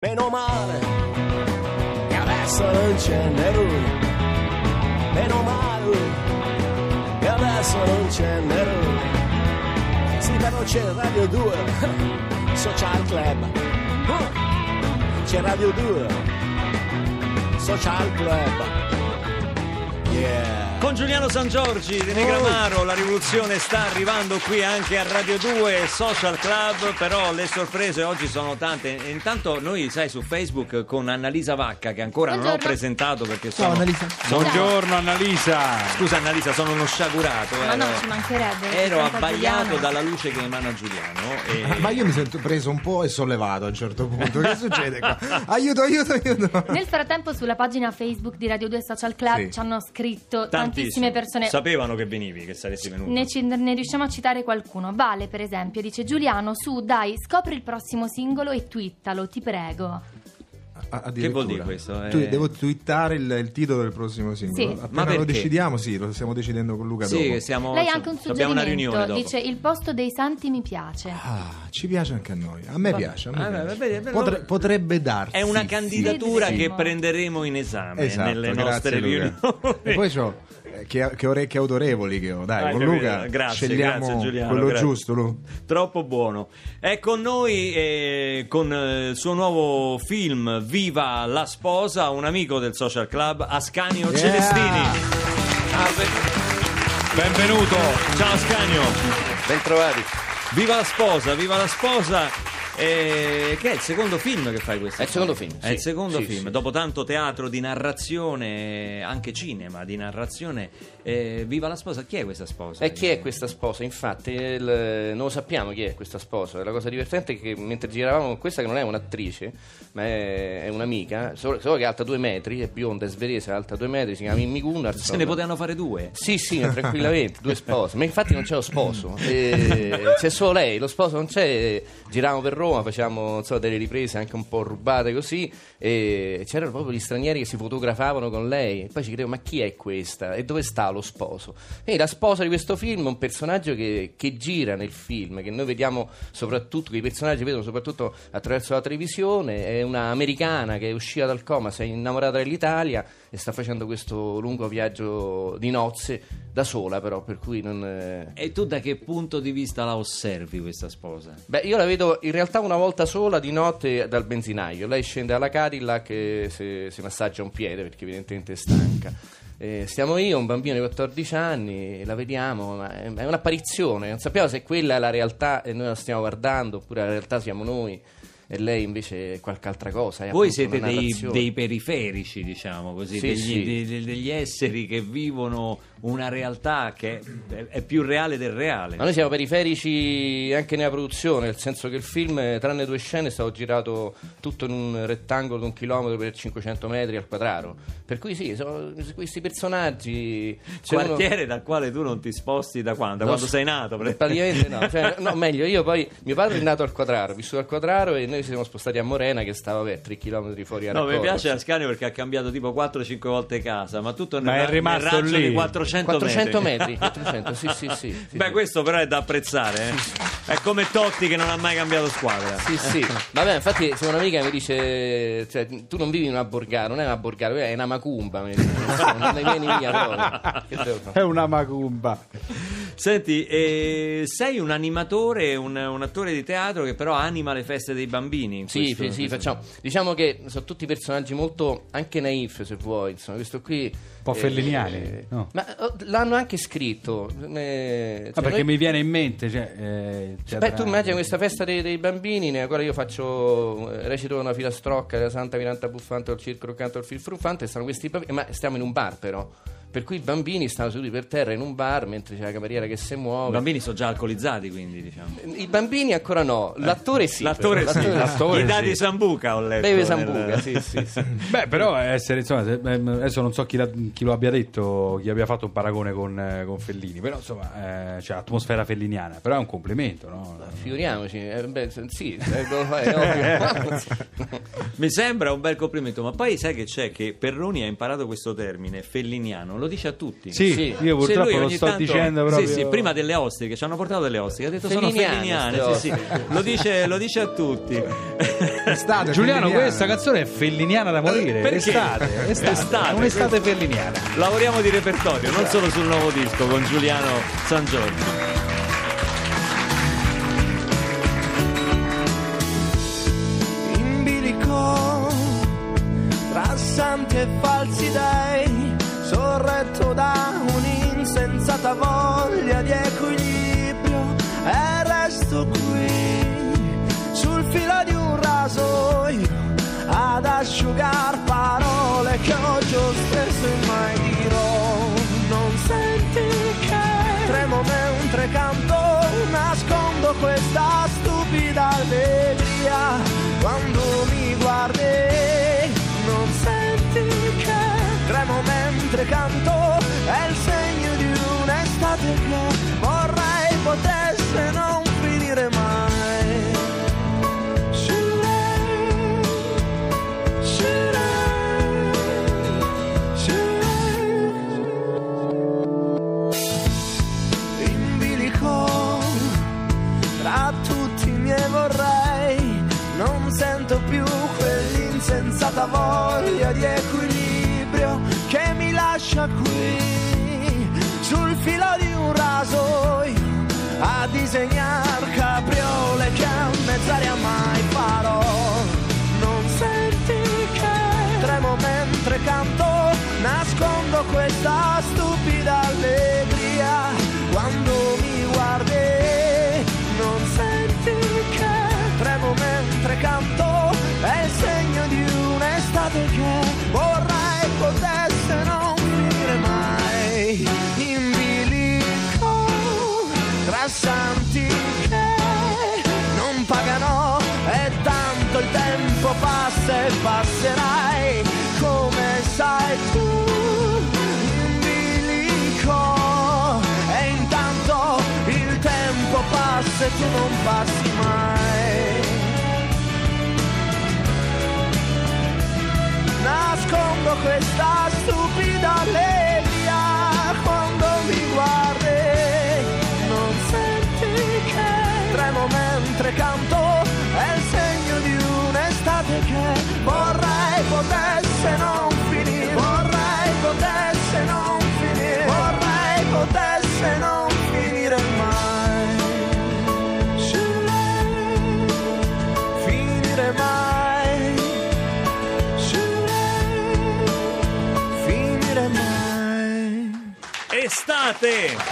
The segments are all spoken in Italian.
Meno male che adesso non c'è Nerone. Meno male che adesso non c'è Nerone. Sì, però c'è Radio 2, Social Club. C'è Radio 2, Social Club. Yeah. Con Giuliano San Giorgi, René. Gramaro, la rivoluzione sta arrivando qui anche a Radio 2 Social Club, però le sorprese oggi sono tante. Intanto noi, sai, su Facebook con Annalisa Vacca, che ancora non ho Buongiorno. presentato perché Ciao sono... Annalisa. Buongiorno Annalisa. Scusa Annalisa, sono uno sciagurato. Ma ero- no, ci mancherebbe. Ero abbagliato Giuliano. dalla luce che emana Giuliano. E... Ma io mi sento preso un po' e sollevato a un certo punto. Che succede qua? Aiuto, aiuto, aiuto. Nel frattempo sulla pagina Facebook di Radio 2 Social Club Sì. ci hanno scritto tantissime persone. Sapevano che venivi, che saresti venuto. Ne, ci- ne riusciamo a citare qualcuno. Vale, per esempio, dice Giuliano, su, dai, scopri il prossimo singolo e twittalo, ti prego. Che vuol dire questo? Eh, Tu- devo twittare il, il titolo del prossimo singolo. Sì. Appena Ma lo decidiamo, sì, lo stiamo decidendo con Luca Sì, dopo. siamo... Lei ha anche un abbiamo una suggerimento, riunione dopo. dice il posto dei santi mi piace. Ah, ci piace anche a noi. A me piace. A me Ah, piace. beh, beh, beh, Potre- potrebbe darsi. È una candidatura Sì, che prenderemo in esame Esatto, nelle grazie, nostre Luca. riunioni. E poi c'ho che, che orecchie autorevoli che ho. Dai, Hai con capito? Luca Grazie, scegliamo grazie, Giuliano, quello grazie. giusto. Lu. Troppo buono. È con noi eh, con eh, il suo nuovo film Viva la sposa, un amico del social club Ascanio Yeah. Celestini. Ah, beh, Benvenuto. Ciao Ascanio. Ben trovati. Viva la sposa, viva la sposa. Eh, che è il secondo film che fai questo? È il secondo film, È sì. il secondo Sì, film. sì. Dopo tanto teatro di narrazione, anche cinema di narrazione. eh, viva la sposa. Chi è questa sposa? E chi è questa sposa? Infatti, il- non lo sappiamo chi è questa sposa. La cosa divertente è che mentre giravamo con questa, che non è un'attrice, ma è, è un'amica, solo, solo che è alta due metri, è bionda, è svedese, alta due metri, si chiama Mimmi Gunnarsson. Se ne potevano fare due. Sì, sì, tranquillamente, due spose. Ma infatti non c'è lo sposo, E c'è solo lei, lo sposo non c'è. Giravamo per Roma, facciamo non so, delle riprese anche un po' rubate così, e c'erano proprio gli stranieri che si fotografavano con lei. E poi ci credevo, ma chi è questa? E dove sta lo sposo? E la sposa di questo film è un personaggio che, che gira nel film, che noi vediamo soprattutto, che i personaggi vedono soprattutto attraverso la televisione. È una americana che è uscita dal coma, si è innamorata dell'Italia e sta facendo questo lungo viaggio di nozze da sola però, per cui non... eh, E tu da che punto di vista la osservi questa sposa? Beh, io la vedo in realtà una volta sola di notte dal benzinaio. Lei scende alla Cadillac e si, si massaggia un piede perché evidentemente è stanca. Eh, stiamo io, un bambino di 14 anni, la vediamo, ma è, è un'apparizione. Non sappiamo se quella è la realtà e noi la stiamo guardando oppure la realtà siamo noi e lei invece è qualche altra cosa. è Voi appunto siete una dei, narrazione. dei periferici, diciamo così, Sì, degli, sì. de- degli esseri che vivono una realtà che è, è più reale del reale. Ma noi siamo periferici anche nella produzione, nel senso che il film, tranne due scene, è stato girato tutto in un rettangolo di un chilometro per 500 metri al quadrato. Per cui sì, sono questi personaggi... c'è uno- Quartiere dal quale tu non ti sposti da quando? Da No, quando sei nato? Praticamente no, cioè, no, meglio, io poi, mio padre è nato al quadraro, vissuto al quadraro e noi ci siamo spostati a Morena che stava vabbè, 3 km fuori a No, mi Raccordo. piace Ascanio perché ha cambiato tipo 4-5 volte casa, ma tutto Ma nel, è rimasto nel raggio lì. di 400, 400 metri. metri, 400, sì, sì, sì. sì, Beh, questo però è da apprezzare, eh. È come Totti che non ha mai cambiato squadra. Sì, sì. Vabbè, infatti, se un'amica mi dice: cioè, tu non vivi in una borgata, non è una borgata, è una macumba. mi dice, non ne vieni via proprio. Che devo fare? È una macumba. Senti, eh, sei un animatore, un, un attore di teatro che però anima le feste dei bambini. in Sì, questo- sì, sì, questo- facciamo. Diciamo che sono tutti personaggi molto anche naif, se vuoi. Insomma, questo qui. Un po' felliniani, no? Ma oh, l'hanno anche scritto. eh, cioè, Ah, perché noi- mi viene in mente, cioè, eh, Beh, tu immagini questa festa dei, dei bambini nella quale io faccio, eh, recito una filastrocca della Santa Miranda Buffante, il circo canto, il fil fruffante, stanno questi bambini, ma stiamo in un bar però. Per cui i bambini stanno seduti per terra in un bar mentre c'è la cameriera che si I muove. bambini sono già alcolizzati, quindi diciamo. I bambini ancora no, l'attore sì. L'attore, però, sì. l'attore dà sì. di Sambuca, ho letto. Beve nel- Sambuca, sì, sì, sì. Beh, però essere, insomma, se- ehm, adesso non so chi, la- chi lo abbia detto, chi abbia fatto un paragone con, eh, con Fellini, però insomma, eh, cioè atmosfera felliniana, però è un complimento, no? Figuriamoci, eh, beh, sì, eh, è ovvio. Mi sembra un bel complimento, ma poi sai che c'è che Perroni ha imparato questo termine felliniano lo dice a tutti. Sì, Sì. io purtroppo lo ogni sto tanto- dicendo proprio. Sì, sì, prima delle ostiche, ci hanno portato delle ostiche, ha detto sono Felliniane. Lo, dice, lo dice a tutti. Estate Giuliano, felliniana. questa canzone è felliniana da morire. Perché? Estate, estate, Estate, è un'estate felliniana. Lavoriamo di repertorio, non solo sul nuovo disco con Giuliano San Giorgio. in bilico tra santi e sorretto da un'insensata voglia di equilibrio voglia di equilibrio che mi lascia qui sul filo di un rasoio a disegnar capriole che a mezz'aria mai farò. Non senti che tremo mentre canto nascondo questa stupida passi mai. Nascondo questa stupida allegria Estate!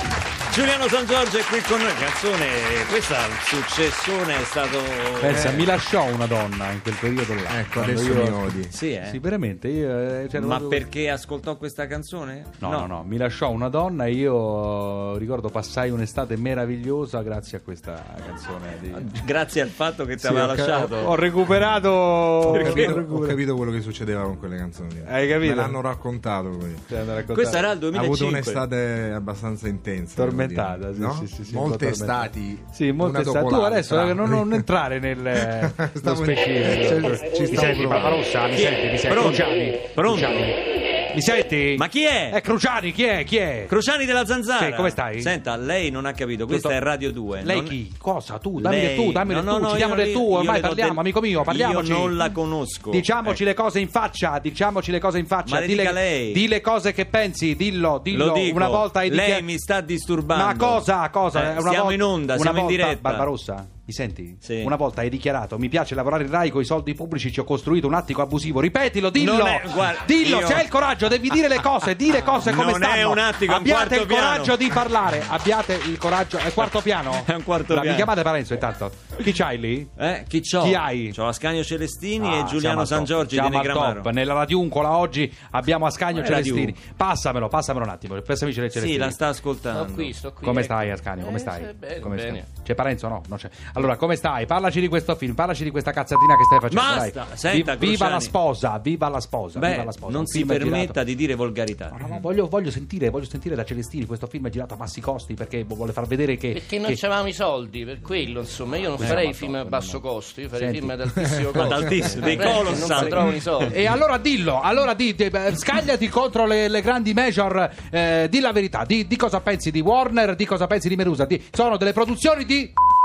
Giuliano San Giorgio è qui con noi, canzone, questa successone è stato... Pensa, eh, mi lasciò una donna in quel periodo là. Ecco, adesso io- mi odi. Sì, eh? Sì, veramente. Io, eh, cioè, Ma proprio- perché ascoltò questa canzone? No, no, no, mi lasciò una donna e io ricordo passai un'estate meravigliosa grazie a questa canzone. Di... Grazie al fatto che ti Sì, aveva ho, lasciato. ho recuperato. Ho capito, ho capito quello che succedeva con quelle canzoni. Hai capito? Me l'hanno raccontato. Cioè, raccontato- Questo era il Ha avuto 2005. un'estate abbastanza intensa. devo tormentata, sì, no? sì, sì, sì, Molte estati. Sì, molte estati. Tu adesso eh, non, non entrare nel nello Stavo- specifico. ci- ci senti. Barbarossa? Mi senti? Mi senti? Pronto? Cruciani? Mi senti? Ma chi è? Eh, Cruciani, chi è? Chi è? Cruciani della Zanzara. Sì, come stai? Senta, lei non ha capito, questa Tutto- è Radio 2. Lei non- chi? Cosa? Tu? Dammi Lei- del tu, dammi No, del no, tu, no, ci diamo del tu, ormai parliamo, del- amico mio, parliamoci. Io non la conosco. Diciamoci Ecco. le cose in faccia, diciamoci le cose in faccia. Ma dica lei. Di le cose che pensi, dillo, dillo. Lo dico, una volta hai lei dichiar- mi sta disturbando. Ma cosa? Cosa? Eh, Una siamo volta- in onda, siamo in diretta. Barbarossa, mi senti? Sì. Una volta hai dichiarato: Mi piace lavorare in Rai con i soldi pubblici, ci ho costruito un attico abusivo. Ripetilo, dillo. È- guarda, dillo, io- se hai il coraggio, devi dire le cose, di le cose come Non stanno. è un attico, un Abbiate quarto il coraggio piano. di parlare. Abbiate il coraggio. È quarto piano? È un quarto Bra- piano. Mi chiamate Parenzo intanto. Chi c'hai lì? Eh, chi c'ho? Chi hai? C'ho Ascanio Celestini Ah, e Giuliano San top, Giorgi di Negramaro. top. Nella radiuncola oggi abbiamo Ascanio è Celestini. Passamelo, passamelo un attimo. Passami Celestini. Sì, la sta ascoltando. Sto qui, sto qui. Come ecco. stai Ascanio? Come Eh, stai? sì, bene, Come bene. stai? C'è Parenzo? No, non c'è. Allora, come stai? Parlaci di questo film, parlaci di questa cazzatina che stai facendo. Basta, dai. senta, Vi- viva Cruciani. la sposa, viva la sposa, Beh, viva la sposa. non Un si film permetta girato- di dire volgarità. No, no, voglio, voglio sentire, voglio sentire da Celestini. Questo film è girato a bassi costi perché vuole far vedere che. Perché non che- c'avevamo i soldi, per quello insomma, io non Eh, farei ma film no, a basso no. costo, io farei Senti. film ad altissimo Ad costo. altissimo, dei Perché. Non si trovano i soldi. E allora dillo, allora di, di- eh, scagliati contro le, le grandi major, eh, di la verità, di, di cosa pensi di Warner, di cosa pensi di Merusa, di- sono delle produzioni di...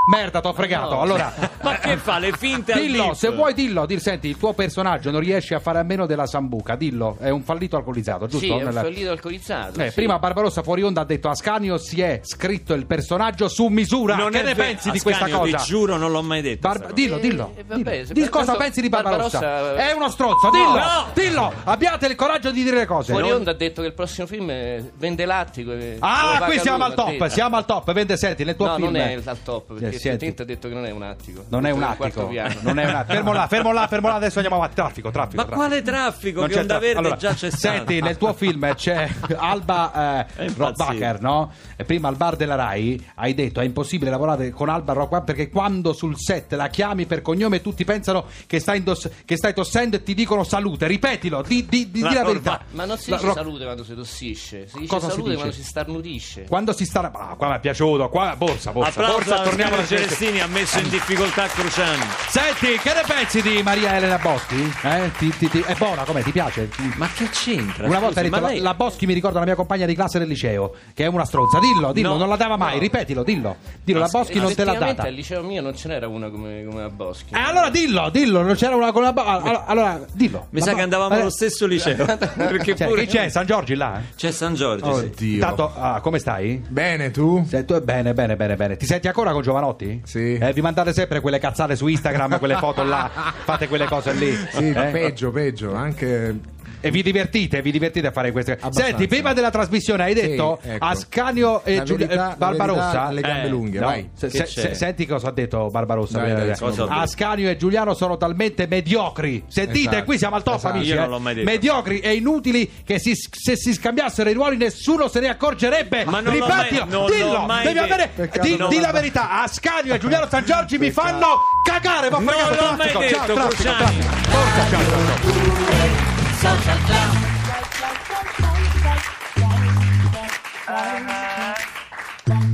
Merda, t'ho fregato. No. Allora, Ma che fa? Le finte al dillo, se vuoi dillo, dir, senti, il tuo personaggio non riesce a fare a meno della sambuca, dillo, è un fallito alcolizzato, giusto? Sì, è un Nella- fallito alcolizzato. Eh, sì. Prima Barbarossa fuori onda ha detto Ascanio si è scritto il personaggio su misura. Non che è ne ver- pensi di questa Ascanio, cosa? Ti giuro, non l'ho mai detto. Barba- sta cosa. dillo, dillo. Eh, vabbè, dillo. se Di per cosa questo pensi di Barbarossa? Barbarossa- È uno stronzo, dillo! No! Dillo! Abbiate il coraggio di dire le cose. Fuori Non- onda ha detto che il prossimo film è- vende lattico. e- lo Ah, paga qui siamo lui, al top, detto. siamo al top. Vende, senti, nel tuo No, film. non è al top, perché Il senti. Ha detto che non è un attico. Non è un attico, non è un attico. Fermo là, fermo là, fermo là, adesso andiamo avanti. Traffico, traffico. Ma traffico. quale traffico? Non che c'è Onda traffico. Verde Allora, già c'è stato. Senti, nel tuo film c'è Alba eh. Rothbacher, no? E prima al bar della Rai hai detto è impossibile lavorare con Alba Rothbacher perché quando sul set la chiami per cognome tutti pensano che stai, indoss- che stai tossendo e ti dicono salute. Ripetilo, di, di, di, La di la verità. Ma non si La dice Ro- salute quando si tossisce, si dice Cosa si salute dice? quando si starnutisce. Quando si sta... Ah, qua mi è piaciuto, qua borsa, borsa, Applauso borsa, a torniamo Alla Celestini, ha messo in difficoltà Cruciani. Senti, che ne pensi di Maria Elena Boschi? Eh? Ti- ti- ti- è buona, com'è? Ti piace? Ma che c'entra? Una volta hai detto ma lei- la Boschi mi ricorda la mia compagna di classe del liceo, che è una stronza. Dillo, dillo, No, non la dava mai, no. ripetilo, dillo. Dillo, la Boschi non te l'ha data. al liceo mio non ce n'era una come, come a Boschi. Eh, allora dillo, dillo, non c'era una con la Boschi. Allora, allora, dillo. Mi La sa Bo- che andavamo eh, allo stesso liceo. Perché Cioè, pure chi c'è? San Giorgi là? eh? C'è San Giorgio, sì. Oddio. Intanto, ah, come stai? Bene, tu? Se tu- bene, bene, bene, bene. Ti senti ancora con Giovanotti? Sì. Eh, vi mandate sempre quelle cazzate su Instagram, quelle foto là, fate quelle cose lì. Sì, Eh? peggio, peggio. Anche E vi divertite, vi divertite a fare queste cose. Abbastanza. Senti, prima della trasmissione hai Sì, detto ecco. Ascanio e verità- la Barbarossa. alle gambe Eh, lunghe, No, vai. se- se- senti cosa ha detto Barbarossa. Dai, dai, detto? Ascanio e Giuliano sono talmente mediocri. Sentite, Esatto, qui siamo al top, esatto. amici. Io non eh. l'ho mai detto. Mediocri e inutili che si- se si scambiassero i ruoli nessuno se ne accorgerebbe. Ma non l'ho mai- Ripetilo, non l'ho dillo, mai devi detto. avere. Di, non di la verità, Ascanio e Giuliano San Giorgi mi fanno cagare. Ma Non l'ho mai detto, traffico, Cruciani. Traffico.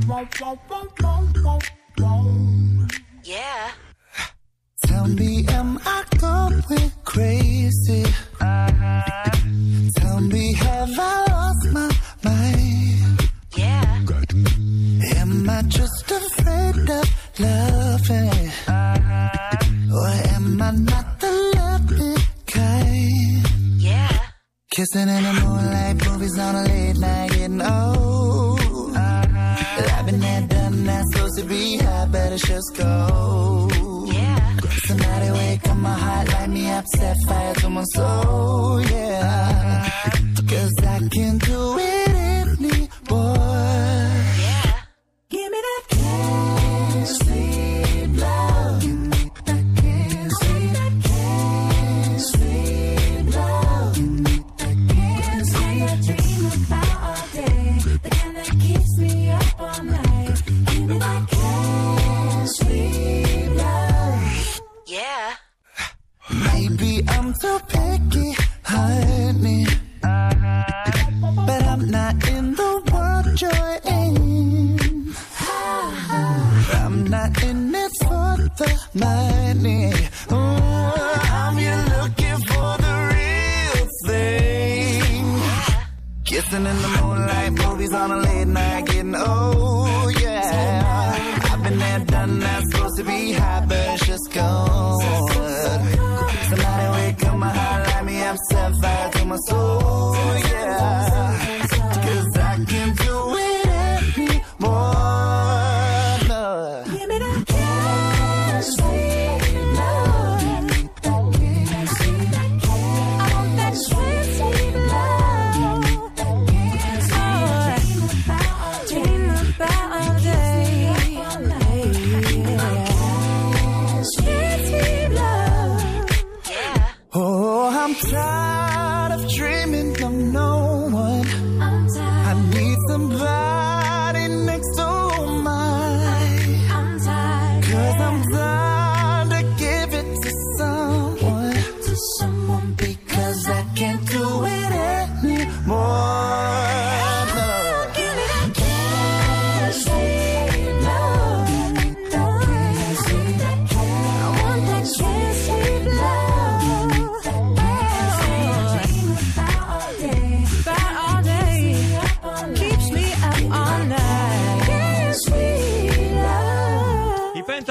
Forza, ciao, ciao, ciao. Yeah. Tell me, am I going crazy? Tell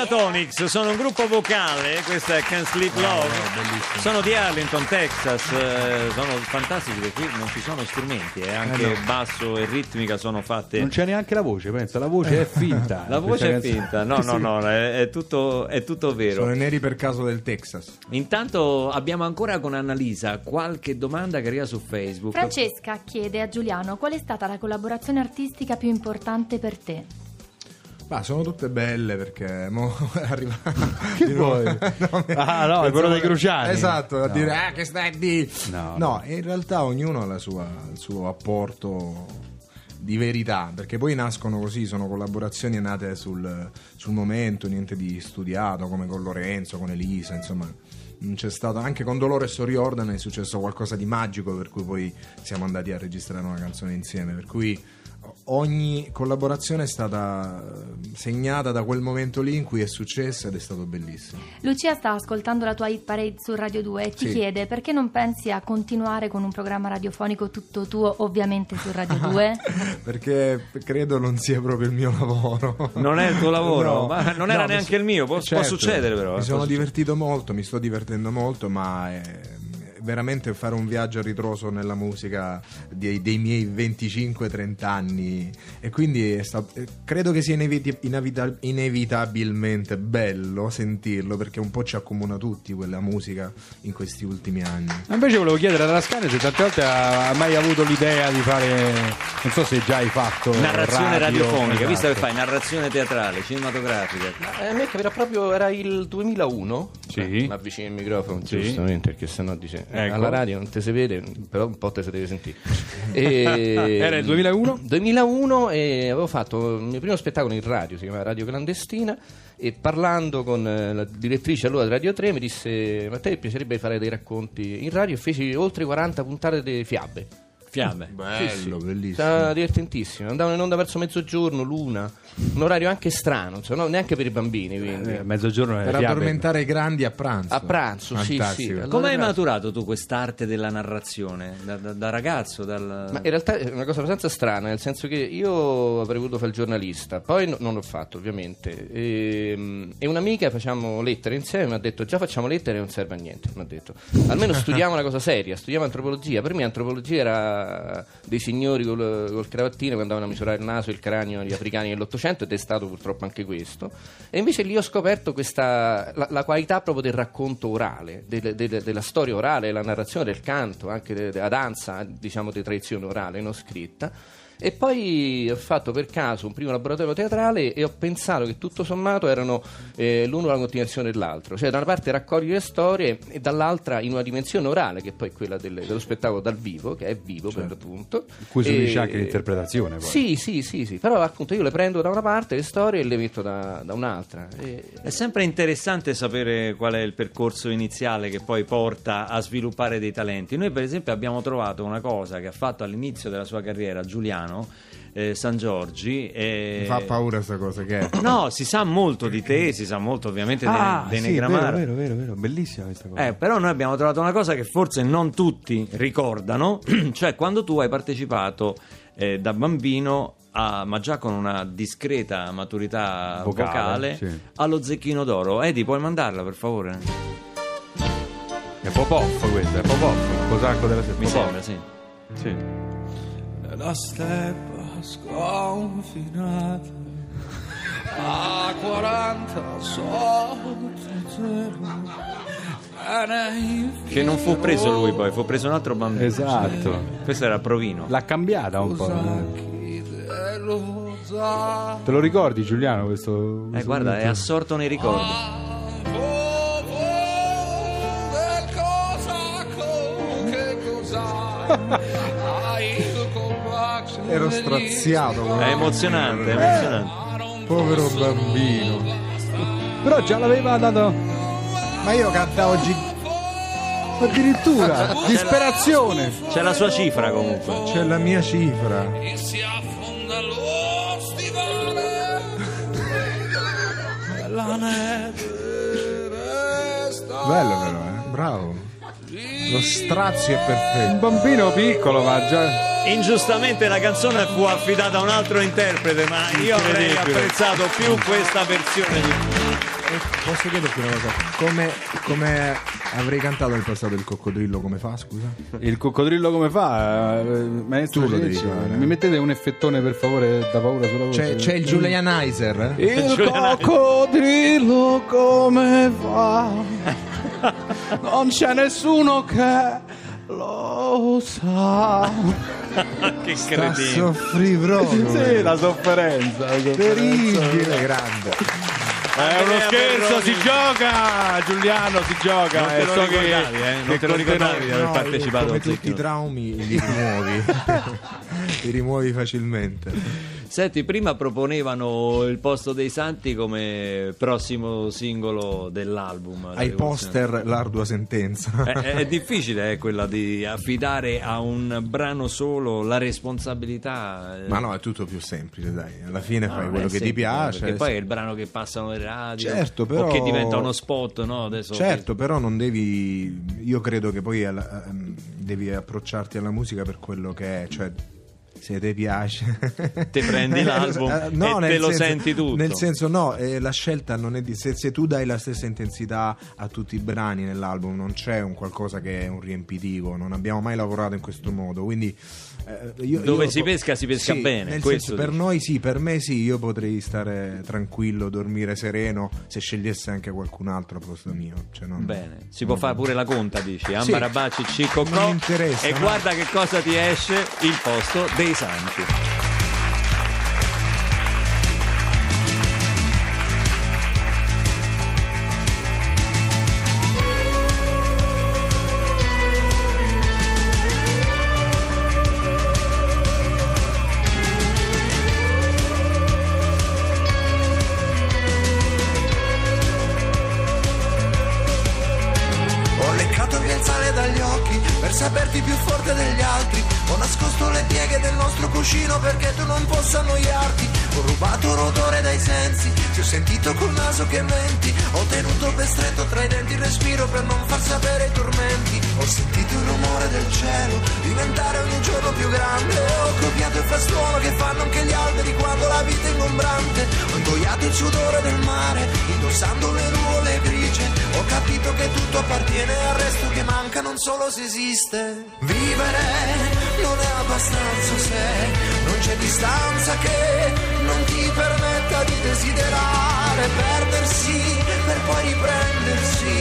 Pentatonics sono un gruppo vocale, questa è Can't Sleep Love. sono di Arlington, Texas, eh, sono fantastici perché qui non ci sono strumenti, eh, anche basso e ritmica sono fatte. Non c'è neanche la voce, pensa, la voce è finta. La voce è finta, no, no, no, è, è tutto, è tutto vero. Sono i neri per caso del Texas. Intanto abbiamo ancora con Annalisa qualche domanda che arriva su Facebook. Francesca chiede a Giuliano qual è stata la collaborazione artistica più importante per te. Ma sono tutte belle perché mo arriva Che vuoi? No, Ah, no, è quello dei Cruciani. Esatto, a No. dire ah, che stai di. No, No, in realtà ognuno ha la sua- il suo apporto di verità, perché poi nascono così, sono collaborazioni nate sul, sul momento, niente di studiato, come con Lorenzo, con Elisa, insomma. non C'è stato anche con Dolores O'Riordan è successo qualcosa di magico per cui poi siamo andati a registrare una canzone insieme per cui ogni collaborazione è stata eh, segnata da quel momento lì in cui è successo ed è stato bellissimo. Lucia sta ascoltando la tua hit parade su Radio 2 e ti Sì. chiede perché non pensi a continuare con un programma radiofonico tutto tuo, ovviamente su Radio 2? Perché credo non sia proprio il mio lavoro. Non è il tuo lavoro? No. Ma non era No, neanche so- il mio, può- può Certo, succedere però, eh, Mi sono può divertito molto, mi sto divertendo molto, ma è veramente fare un viaggio a ritroso nella musica dei, dei miei 25-30 anni e quindi è stato- eh, credo che sia ineviti- inevita- inevitabilmente bello sentirlo perché un po' ci accomuna tutti quella musica in questi ultimi anni. Ma Invece volevo chiedere ad Ascani se tante volte ha mai avuto l'idea di fare, non so se già hai fatto Narrazione radio, radiofonica, visto che esatto. fai narrazione teatrale, cinematografica. Eh, A me capirà proprio, era il 2001. Sì. Ma avvicini il microfono, Sì. giustamente, perché sennò dice eh, Ecco. alla radio non te si vede, però un po' te si deve sentire. E- Era il 2001? 2001 e avevo fatto il mio primo spettacolo in radio, si chiamava Radio Clandestina e parlando con eh, la direttrice allora di Radio 3 mi disse ma a te piacerebbe fare dei racconti in radio e feci oltre 40 puntate di fiabe. Fiamme. Bello, bellissimo. Era divertentissimo. Andavano in onda verso mezzogiorno, l'una, un orario anche strano, cioè, no, neanche per i bambini. Quindi. Eh, mezzogiorno è Per fiabe. addormentare i grandi a pranzo. A pranzo, sì, sì. Fantastico. Allora, Come hai grazie. maturato tu quest'arte della narrazione? Da, da- da ragazzo? Dal... Ma in realtà è una cosa abbastanza strana, nel senso che io avrei voluto fare il giornalista, poi no- non l'ho fatto ovviamente. E, e un'amica facciamo lettere insieme, mi ha detto già facciamo lettere e non serve a niente, mi ha detto. Almeno studiamo una cosa seria, studiamo antropologia. Per me antropologia era dei signori col, col cravattino che andavano a misurare il naso e il cranio agli africani nell'Ottocento ed è stato purtroppo anche questo. E invece lì ho scoperto questa, la, la qualità proprio del racconto orale, del- del- della storia orale, la narrazione del canto, anche de- della danza, diciamo di tradizione orale, non scritta. E poi ho fatto per caso un primo laboratorio teatrale e ho pensato che tutto sommato erano eh, l'uno la continuazione dell'altro. Cioè, da una parte raccogli le storie e dall'altra in una dimensione orale, che è poi quella del- dello spettacolo dal vivo, che è vivo per l'appunto. In cui si E- unisce anche l'interpretazione. Poi. Sì, sì, sì, sì, però appunto io le prendo da una parte le storie e le metto da, da un'altra. E- È sempre interessante sapere qual è il percorso iniziale che poi porta a sviluppare dei talenti. Noi, per esempio, abbiamo trovato una cosa che ha fatto all'inizio della sua carriera Giuliano eh, San Giorgi. e- Mi fa paura sta cosa che è. No, si sa molto di te, si sa molto ovviamente Ah, dei, sì, Negramaro. vero, vero, vero, bellissima questa cosa. Eh, però noi abbiamo trovato una cosa che forse non tutti ricordano, cioè quando tu hai partecipato eh, da bambino, a- ma già con una discreta maturità vocale, Vocale, sì. allo Zecchino d'Oro. Edi, puoi mandarla per favore? È Popov questa, è Popov, il cosacco della Mi Popov. sembra, sì. Sì. Nella steppa sconfinata a 40 sotto zero Che non fu preso lui poi, fu preso un altro bambino. Esatto. Questo era Provino. L'ha cambiata un po'. eh. Te lo ricordi Giuliano questo? Eh, guarda, è assorto nei ricordi. Ero straziato. È emozionante, è emozionante. Povero bambino. Però già l'aveva dato Ma io cantavo G- addirittura disperazione. C'è la sua cifra comunque. C'è la mia cifra. si affonda lo stivale la neve resta Bello però, eh. Bravo. Lo strazio è Un perfetto. bambino piccolo ma già... Ingiustamente la canzone fu affidata a un altro interprete, ma io avrei apprezzato più questa versione di posso chiederti una cosa? Come, come avrei cantato nel passato il coccodrillo come fa, scusa? Il coccodrillo come fa? Eh, Maestro Tu lo devi fare. mi mettete un effettone per favore da paura sulla voce? C'è, c'è il Julianizer? eh? Il coccodrillo come fa? Non c'è nessuno che lo sa. che Sta cretino. soffri proprio. Sì, la sofferenza. la sofferenza. Terribile, grande. È uno scherzo, si gioca, Giuliano, si gioca. Non te E lo so che- ricordavi, eh? Non che te lo ricordavi di aver No, partecipato come al tutti i traumi li rimuovi. li rimuovi facilmente. Senti, prima proponevano il posto dei santi come prossimo singolo dell'album. La Ai poster l'ardua sentenza. È, è difficile eh, quella di affidare a un brano solo la responsabilità. eh. Ma no, è tutto più semplice, dai. Alla fine No, fai quello che ti semplice, piace. Perché poi è il brano che passano le radio. Certo, però- O che diventa uno spot, no? Adesso Certo, però non devi. Io credo che poi alla- ehm, devi approcciarti alla musica per quello che è, cioè. Se ti piace, Te prendi l'album Eh, e nel te lo senso- senti tutto. Nel senso, no, eh, la scelta non è di. Se, se tu dai la stessa intensità a tutti i brani nell'album, non c'è un qualcosa che è un riempitivo. Non abbiamo mai lavorato in questo modo. Quindi, eh, io- Dove io- si pesca, si pesca Sì, bene, senso, per noi sì, per me sì, io potrei stare tranquillo, dormire sereno se scegliesse anche qualcun altro al posto mio. Cioè, non- Bene, si può fare pure la conta, dici. Amba Sì. Cicco Non Co, E no. guarda che cosa ti esce il posto dei santi. Ho possa annoiarti. Ho rubato l'odore dai sensi, ti ho sentito col naso che menti. Ho tenuto per stretto tra i denti il respiro per non far sapere i tormenti. Ho sentito il rumore del cielo diventare ogni giorno più grande. Ho copiato il frastuono che fanno anche gli alberi quando la vita è ingombrante. Ho ingoiato il sudore del mare, indossando le nuvole grigie. Ho capito che tutto appartiene al resto che manca, non solo se esiste. Vivere non è abbastanza se non c'è distanza che non ti permetta di desiderare, perdersi per poi riprendersi,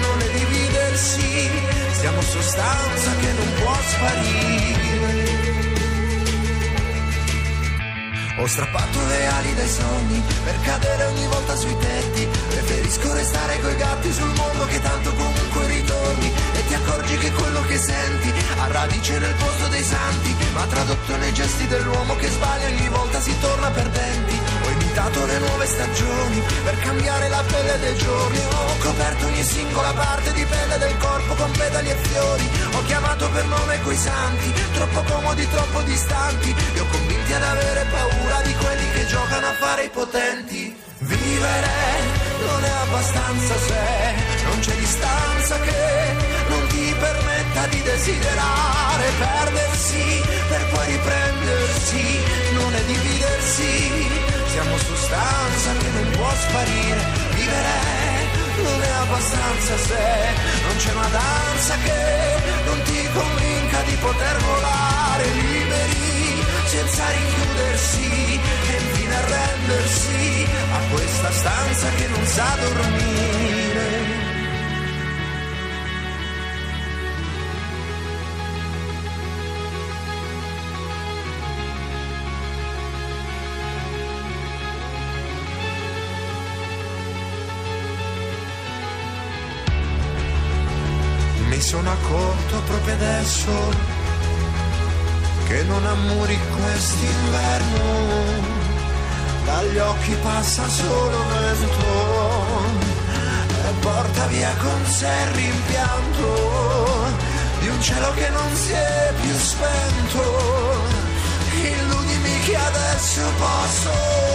non è dividersi, siamo sostanza che non può sparire. Ho strappato le ali dai sogni per cadere ogni volta sui tetti. Preferisco restare coi gatti sul mondo che tanto comunque ritorni. E ti accorgi che quello che senti ha radice nel tradotto nei gesti dell'uomo che sbaglia ogni volta si torna perdenti. Ho imitato le nuove stagioni per cambiare la pelle dei giorni. Ho coperto ogni singola parte di pelle del corpo con pedali e fiori. Ho chiamato per nome quei santi, troppo comodi, troppo distanti. Li ho convinti ad avere paura di quelli che giocano a fare i potenti. Vivere non è abbastanza se non c'è distanza che non ti permetta di desiderare, perdersi per poi riprendersi, non è dividersi. Siamo sostanza che non può sparire, vivere non è abbastanza se non c'è una danza che non ti convinca di poter volare liberi senza rinchiudersi e infine arrendersi a questa stanza che non sa dormire. Sono accorto proprio adesso che non ammuri quest'inverno. Dagli occhi passa solo vento e porta via con sé il rimpianto di un cielo che non si è più spento. Illudimi che adesso posso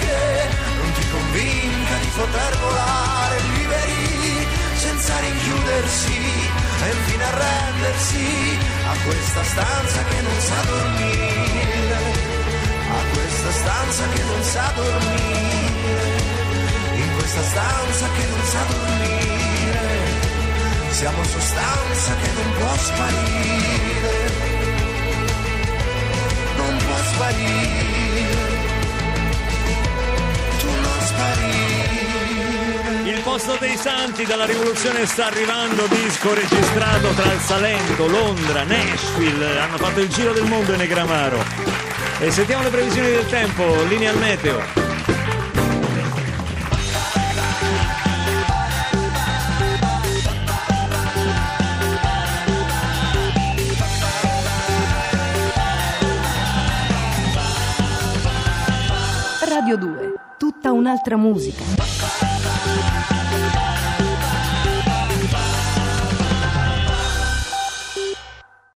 che non ti convinca di poter volare liberi senza rinchiudersi e infine arrendersi a questa stanza che non sa dormire, a questa stanza che non sa dormire, in questa stanza che non sa dormire, siamo sostanza che non può sparire, non può sparire. Il posto dei santi dalla rivoluzione sta arrivando, disco registrato tra il Salento, Londra, Nashville, hanno fatto il giro del mondo in Negramaro. E sentiamo le previsioni del tempo, linea al meteo. Radio 2, tutta un'altra musica.